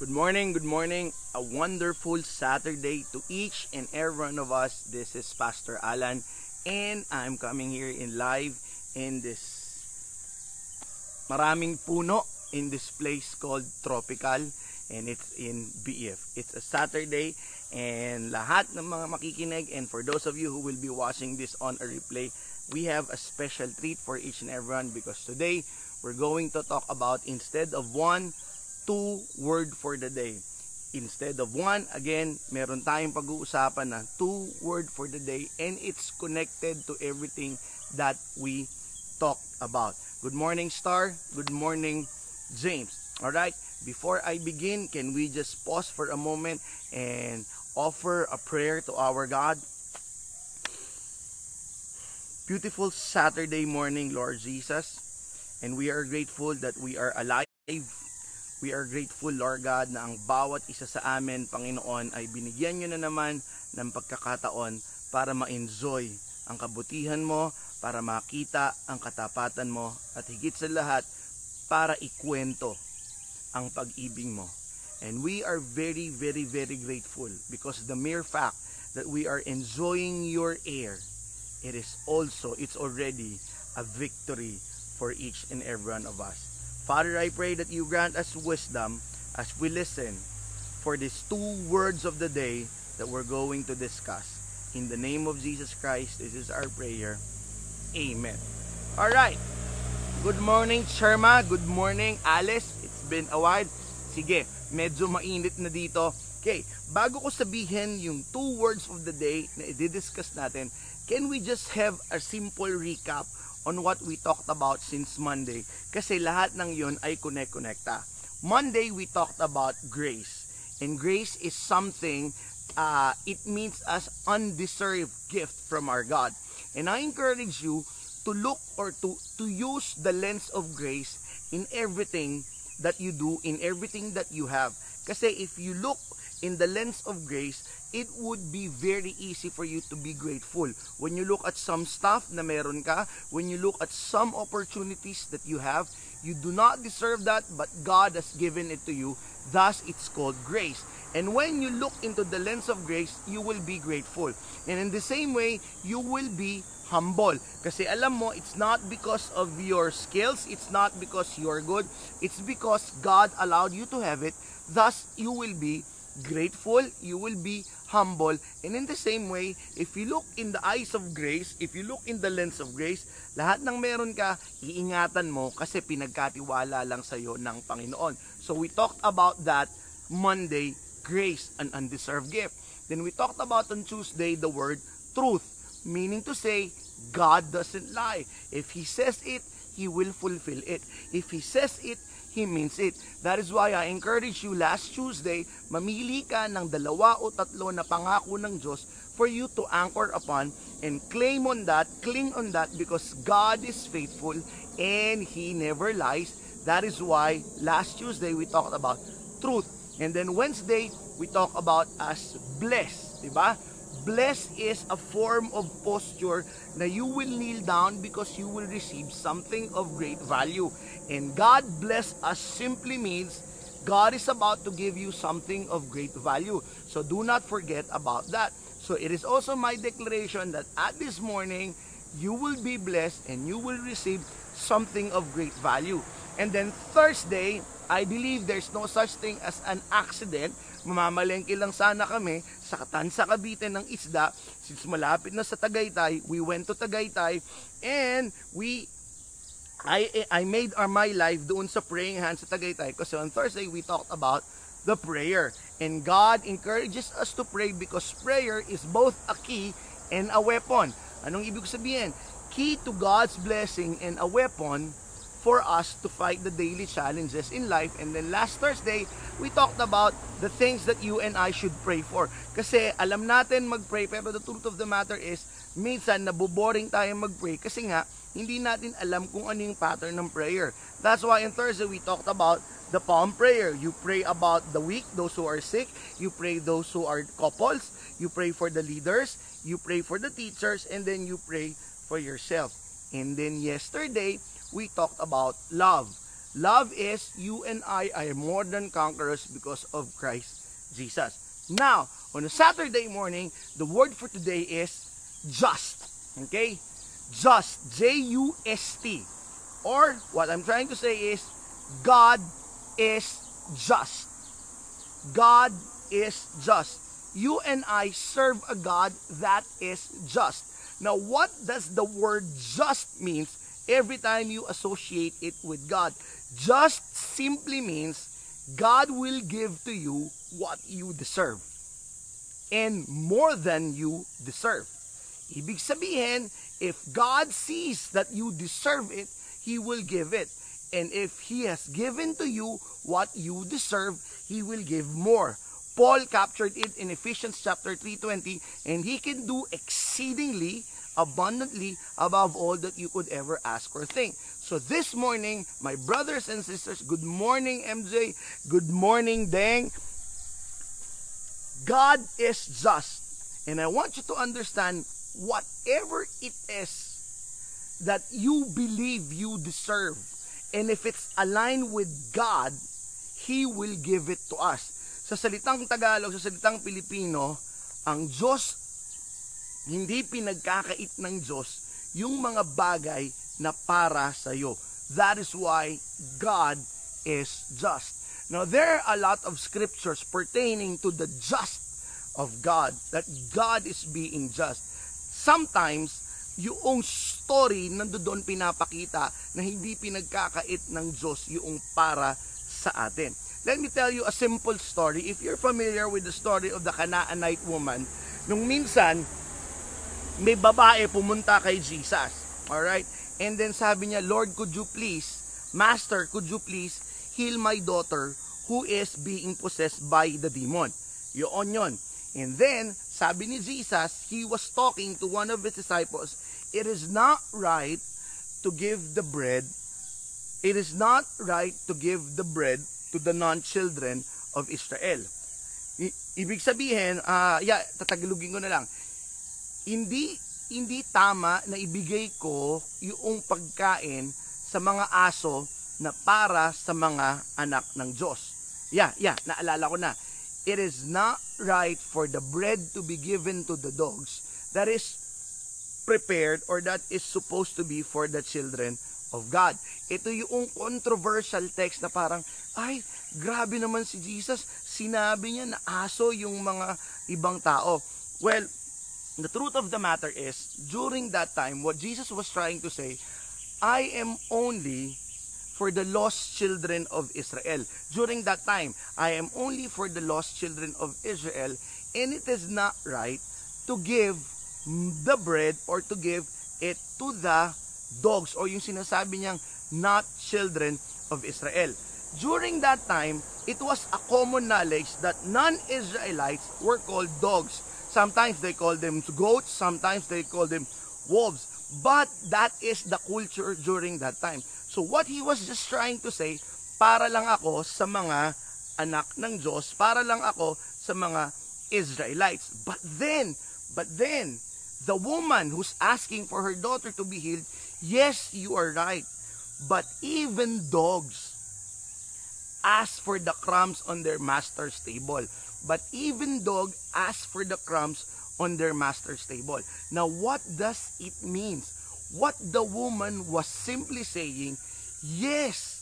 Good morning, good morning. A wonderful Saturday to each and every one of us. This is Pastor Alan and I'm coming here in live in this maraming puno in this place called Tropical and it's in BF. It's a Saturday and lahat ng mga makikinig and for those of you who will be watching this on a replay, we have a special treat for each and everyone because today we're going to talk about instead of one two word for the day. Instead of one, again, meron tayong pag-uusapan na two word for the day and it's connected to everything that we talked about. Good morning, Star. Good morning, James. All right. Before I begin, can we just pause for a moment and offer a prayer to our God? Beautiful Saturday morning, Lord Jesus. And we are grateful that we are alive We are grateful, Lord God, na ang bawat isa sa amin, Panginoon, ay binigyan nyo na naman ng pagkakataon para ma-enjoy ang kabutihan mo, para makita ang katapatan mo, at higit sa lahat, para ikwento ang pag-ibig mo. And we are very, very, very grateful because the mere fact that we are enjoying your air, it is also, it's already a victory for each and every one of us. Father, I pray that you grant us wisdom as we listen for these two words of the day that we're going to discuss. In the name of Jesus Christ, this is our prayer. Amen. All right. Good morning, Sherma. Good morning, Alice. It's been a while. Sige, medyo mainit na dito. Okay, bago ko sabihin yung two words of the day na i-discuss natin, can we just have a simple recap on what we talked about since Monday kasi lahat ng yon ay connect-connecta. Monday, we talked about grace. And grace is something, uh, it means as undeserved gift from our God. And I encourage you to look or to, to use the lens of grace in everything that you do, in everything that you have. Kasi if you look in the lens of grace, it would be very easy for you to be grateful. When you look at some stuff na meron ka, when you look at some opportunities that you have, you do not deserve that, but God has given it to you. Thus, it's called grace. And when you look into the lens of grace, you will be grateful. And in the same way, you will be humble. Kasi alam mo, it's not because of your skills, it's not because you're good, it's because God allowed you to have it. Thus, you will be grateful, you will be humble. And in the same way, if you look in the eyes of grace, if you look in the lens of grace, lahat ng meron ka, iingatan mo kasi pinagkatiwala lang sa iyo ng Panginoon. So we talked about that Monday, grace, an undeserved gift. Then we talked about on Tuesday the word truth, meaning to say, God doesn't lie. If He says it, He will fulfill it. If He says it, He means it. That is why I encourage you last Tuesday, mamili ka ng dalawa o tatlo na pangako ng Diyos for you to anchor upon and claim on that, cling on that because God is faithful and He never lies. That is why last Tuesday we talked about truth. And then Wednesday, we talk about as blessed. Diba? Blessed is a form of posture na you will kneel down because you will receive something of great value. And God bless us simply means God is about to give you something of great value. So do not forget about that. So it is also my declaration that at this morning, you will be blessed and you will receive something of great value. And then Thursday, I believe there's no such thing as an accident. Mamamalengke lang sana kami sa Katansa Cavite ng isda. Since malapit na sa Tagaytay, we went to Tagaytay and we I I made our my life doon sa praying hands sa Tagaytay kasi on Thursday we talked about the prayer. And God encourages us to pray because prayer is both a key and a weapon. Anong ibig sabihin? Key to God's blessing and a weapon for us to fight the daily challenges in life. And then last Thursday, we talked about the things that you and I should pray for. Kasi alam natin mag-pray, pero the truth of the matter is, minsan naboboring tayo mag-pray kasi nga, hindi natin alam kung ano yung pattern ng prayer. That's why in Thursday, we talked about the palm prayer. You pray about the weak, those who are sick. You pray those who are couples. You pray for the leaders. You pray for the teachers. And then you pray for yourself. And then yesterday, we talked about love. Love is you and I are more than conquerors because of Christ Jesus. Now, on a Saturday morning, the word for today is just. Okay? Just. J-U-S-T. Or, what I'm trying to say is, God is just. God is just. You and I serve a God that is just. Now, what does the word just means every time you associate it with God? Just simply means God will give to you what you deserve. And more than you deserve. Ibig sabihin, if God sees that you deserve it, He will give it. And if He has given to you what you deserve, He will give more. Paul captured it in Ephesians chapter 3:20 and he can do exceedingly abundantly above all that you could ever ask or think. So this morning, my brothers and sisters, good morning MJ, good morning Deng. God is just. And I want you to understand whatever it is that you believe you deserve. And if it's aligned with God, He will give it to us. Sa salitang Tagalog, sa salitang Pilipino, ang Diyos, hindi pinagkakait ng Diyos yung mga bagay na para sa iyo. That is why God is just. Now, there are a lot of scriptures pertaining to the just of God, that God is being just. Sometimes, yung story nandoon pinapakita na hindi pinagkakait ng Diyos yung para sa atin. Let me tell you a simple story. If you're familiar with the story of the Canaanite woman, nung minsan, may babae pumunta kay Jesus. Alright? And then sabi niya, Lord, could you please, Master, could you please heal my daughter who is being possessed by the demon? Yun yun. And then, sabi ni Jesus, he was talking to one of his disciples, it is not right to give the bread, it is not right to give the bread to the non-children of Israel. I- ibig sabihin, uh, yeah, tatagalugin ko na lang, hindi hindi tama na ibigay ko yung pagkain sa mga aso na para sa mga anak ng Diyos. Yeah, yeah, naalala ko na. It is not right for the bread to be given to the dogs that is prepared or that is supposed to be for the children of God. Ito yung controversial text na parang, ay, grabe naman si Jesus, sinabi niya na aso yung mga ibang tao. Well, the truth of the matter is, during that time, what Jesus was trying to say, I am only for the lost children of Israel. During that time, I am only for the lost children of Israel, and it is not right to give the bread or to give it to the dogs or yung sinasabi niyang not children of Israel. During that time, it was a common knowledge that non-Israelites were called dogs. Sometimes they call them goats, sometimes they call them wolves. But that is the culture during that time. So what he was just trying to say, para lang ako sa mga anak ng Diyos, para lang ako sa mga Israelites. But then, but then, the woman who's asking for her daughter to be healed, yes, you are right. But even dogs ask for the crumbs on their master's table. But even dog ask for the crumbs on their master's table. Now, what does it mean? What the woman was simply saying, yes,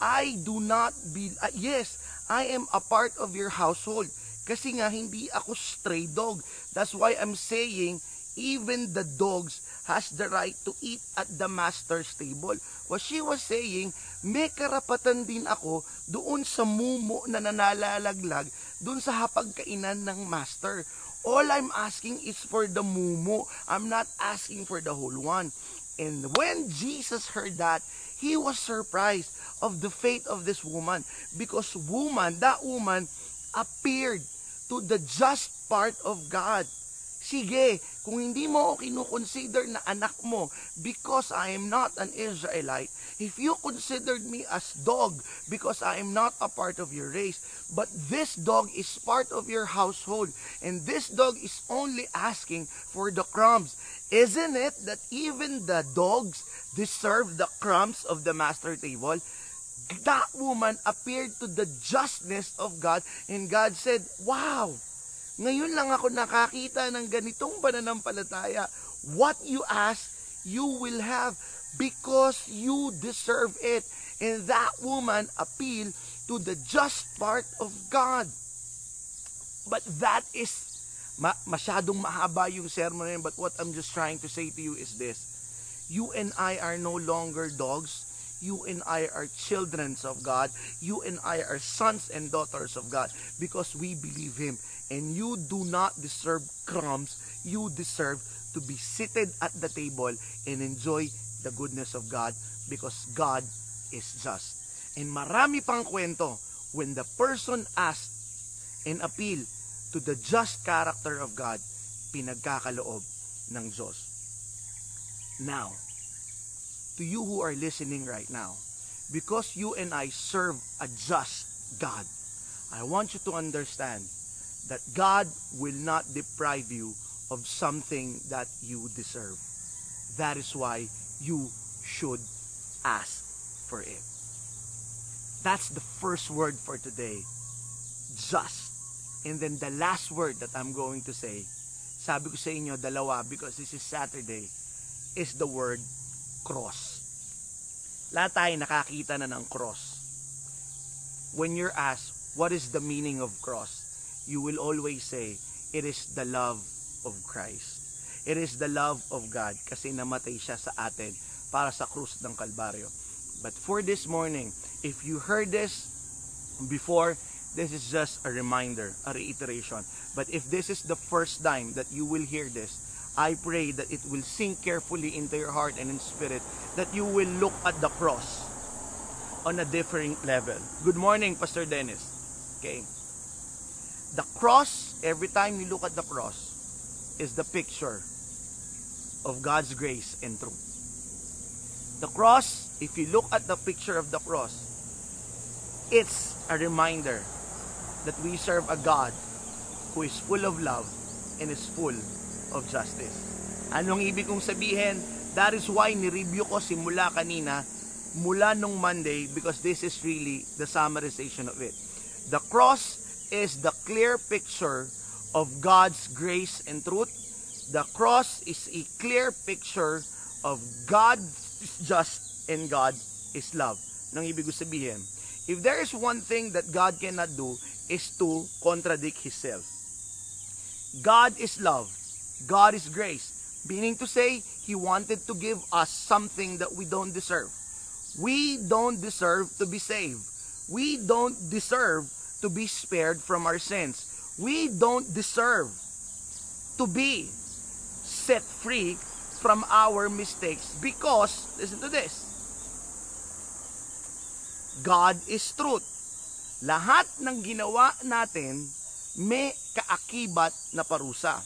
I do not be, uh, yes, I am a part of your household. Kasi nga, hindi ako stray dog. That's why I'm saying, even the dogs has the right to eat at the master's table. What she was saying, may karapatan din ako doon sa mumo na nanalalaglag, doon sa hapagkainan ng master. All I'm asking is for the mumo. I'm not asking for the whole one. And when Jesus heard that, he was surprised of the faith of this woman because woman, that woman appeared to the just part of God. Sige, kung hindi mo ako kinukonsider na anak mo because I am not an Israelite, if you considered me as dog because I am not a part of your race, but this dog is part of your household, and this dog is only asking for the crumbs, isn't it that even the dogs deserve the crumbs of the master table? that woman appeared to the justness of God and God said, Wow! Ngayon lang ako nakakita ng ganitong pananampalataya. What you ask, you will have because you deserve it. And that woman appealed to the just part of God. But that is ma- masyadong mahaba yung sermon na. But what I'm just trying to say to you is this. You and I are no longer dogs. You and I are children of God. You and I are sons and daughters of God because we believe Him. And you do not deserve crumbs. You deserve to be seated at the table and enjoy the goodness of God because God is just. And marami pang kwento when the person asked and appeal to the just character of God, pinagkakaloob ng Diyos. Now, to you who are listening right now, because you and I serve a just God, I want you to understand that God will not deprive you of something that you deserve. That is why you should ask for it. That's the first word for today. Just. And then the last word that I'm going to say, sabi ko sa inyo dalawa because this is Saturday, is the word cross. Lahat tayo nakakita na ng cross. When you're asked, what is the meaning of cross? You will always say, it is the love of Christ. It is the love of God kasi namatay siya sa atin para sa krus ng Kalbaryo. But for this morning, if you heard this before, this is just a reminder, a reiteration. But if this is the first time that you will hear this, I pray that it will sink carefully into your heart and in spirit, that you will look at the cross on a different level. Good morning, Pastor Dennis. Okay. The cross, every time you look at the cross, is the picture of God's grace and truth. The cross, if you look at the picture of the cross, it's a reminder that we serve a God who is full of love and is full of justice. Anong ibig kong sabihin? That is why ni-review ko simula kanina, mula nung Monday, because this is really the summarization of it. The cross is the clear picture of God's grace and truth. The cross is a clear picture of God is just and God is love. Nang ibig sabihin, if there is one thing that God cannot do is to contradict Himself. God is love. God is grace. Meaning to say, He wanted to give us something that we don't deserve. We don't deserve to be saved. We don't deserve to be spared from our sins. We don't deserve to be set free from our mistakes because, listen to this, God is truth. Lahat ng ginawa natin may kaakibat na parusa.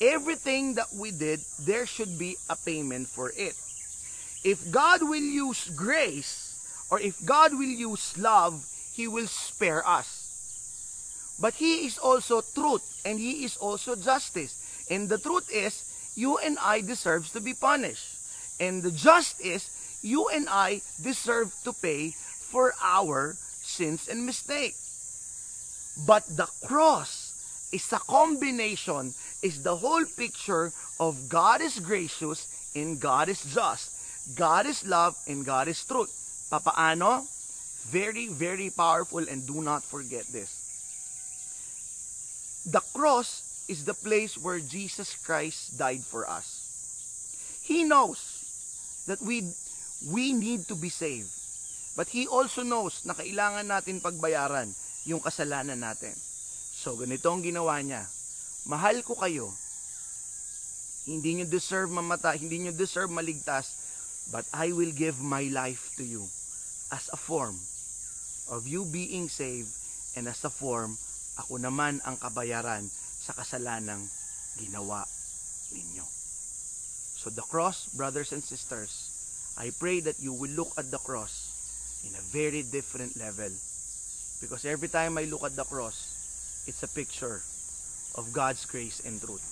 Everything that we did, there should be a payment for it. If God will use grace, or if God will use love, He will spare us. But He is also truth, and He is also justice. And the truth is, you and I deserves to be punished. And the just is, you and I deserve to pay for our sins and mistakes. But the cross is a combination, is the whole picture of God is gracious and God is just. God is love and God is truth. Papaano? Very, very powerful and do not forget this. The cross is the place where Jesus Christ died for us. He knows that we we need to be saved. But He also knows na kailangan natin pagbayaran yung kasalanan natin. So, ganito ang ginawa niya. Mahal ko kayo. Hindi nyo deserve mamata, hindi nyo deserve maligtas, but I will give my life to you as a form of you being saved and as a form, ako naman ang kabayaran sa kasalanang ginawa ninyo. So the cross, brothers and sisters, I pray that you will look at the cross in a very different level. Because every time I look at the cross, it's a picture of God's grace and truth.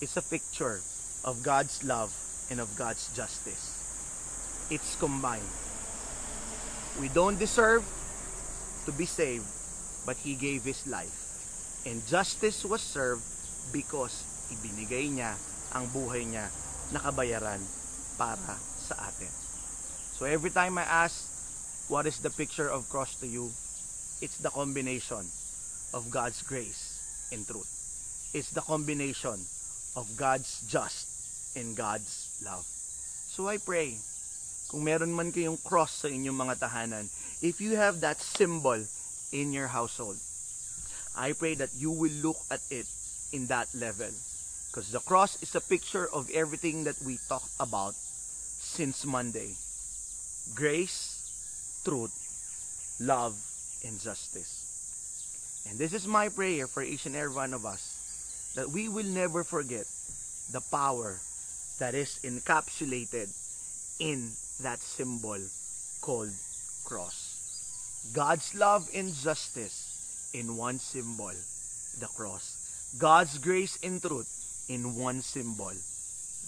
It's a picture of God's love and of God's justice. It's combined. We don't deserve to be saved, but He gave His life. And justice was served because ibinigay niya ang buhay niya nakabayaran para sa atin. So every time I ask, what is the picture of cross to you? It's the combination of God's grace and truth. It's the combination of God's just and God's love. So I pray, kung meron man kayong cross sa inyong mga tahanan, if you have that symbol in your household, I pray that you will look at it in that level. Because the cross is a picture of everything that we talked about since Monday. Grace, truth, love, and justice. And this is my prayer for each and every one of us that we will never forget the power that is encapsulated in that symbol called cross. God's love and justice in one symbol, the cross. God's grace and truth in one symbol,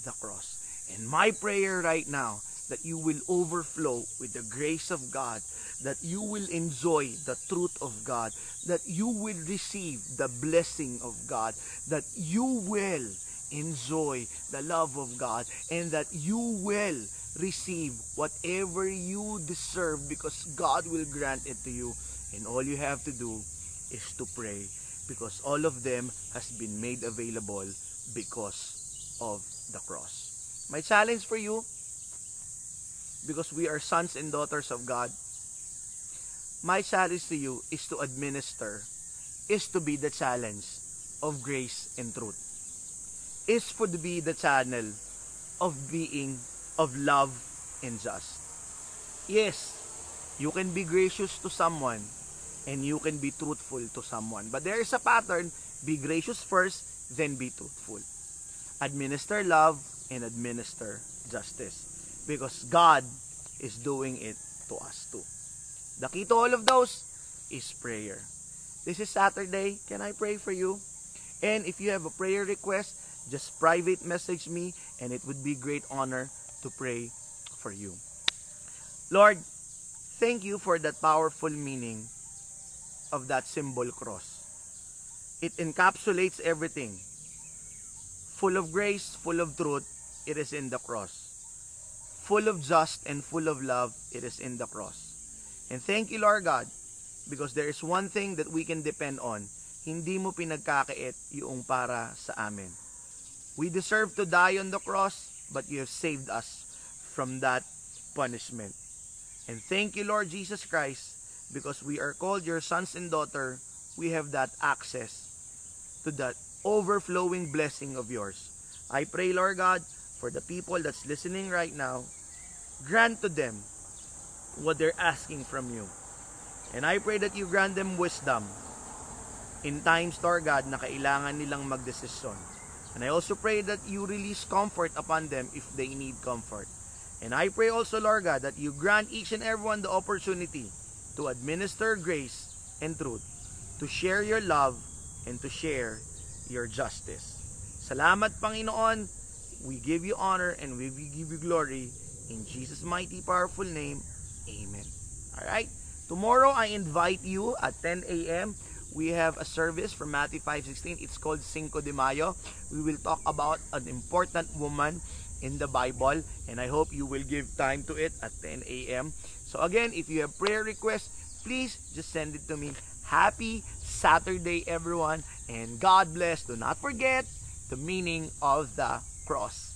the cross. And my prayer right now that you will overflow with the grace of God, that you will enjoy the truth of God, that you will receive the blessing of God, that you will enjoy the love of God, and that you will receive whatever you deserve because God will grant it to you. And all you have to do is to pray because all of them has been made available because of the cross. My challenge for you, because we are sons and daughters of God, my challenge to you is to administer, is to be the challenge of grace and truth, is for to be the channel of being of love and just. Yes, you can be gracious to someone and you can be truthful to someone. But there is a pattern, be gracious first, then be truthful. Administer love and administer justice. Because God is doing it to us too. The key to all of those is prayer. This is Saturday. Can I pray for you? And if you have a prayer request, just private message me and it would be great honor to pray for you. Lord, thank you for that powerful meaning of that symbol cross. It encapsulates everything. Full of grace, full of truth, it is in the cross. Full of just and full of love, it is in the cross. And thank you, Lord God, because there is one thing that we can depend on. Hindi mo pinagkakait yung para sa amin. We deserve to die on the cross, but you have saved us from that punishment. And thank you, Lord Jesus Christ, because we are called your sons and daughter, we have that access to that overflowing blessing of yours. I pray, Lord God, for the people that's listening right now, grant to them what they're asking from you. And I pray that you grant them wisdom in times, Lord God, na kailangan nilang magdesisyon. And I also pray that you release comfort upon them if they need comfort. And I pray also, Lord God, that you grant each and everyone the opportunity to administer grace and truth, to share your love, and to share your justice. Salamat, Panginoon. We give you honor and we give you glory. In Jesus' mighty, powerful name, Amen. Alright? Tomorrow, I invite you at 10 a.m. We have a service from Matthew 5.16. It's called Cinco de Mayo. We will talk about an important woman in the Bible and I hope you will give time to it at 10 a.m. So again, if you have prayer requests, please just send it to me. Happy Saturday, everyone, and God bless. Do not forget the meaning of the cross.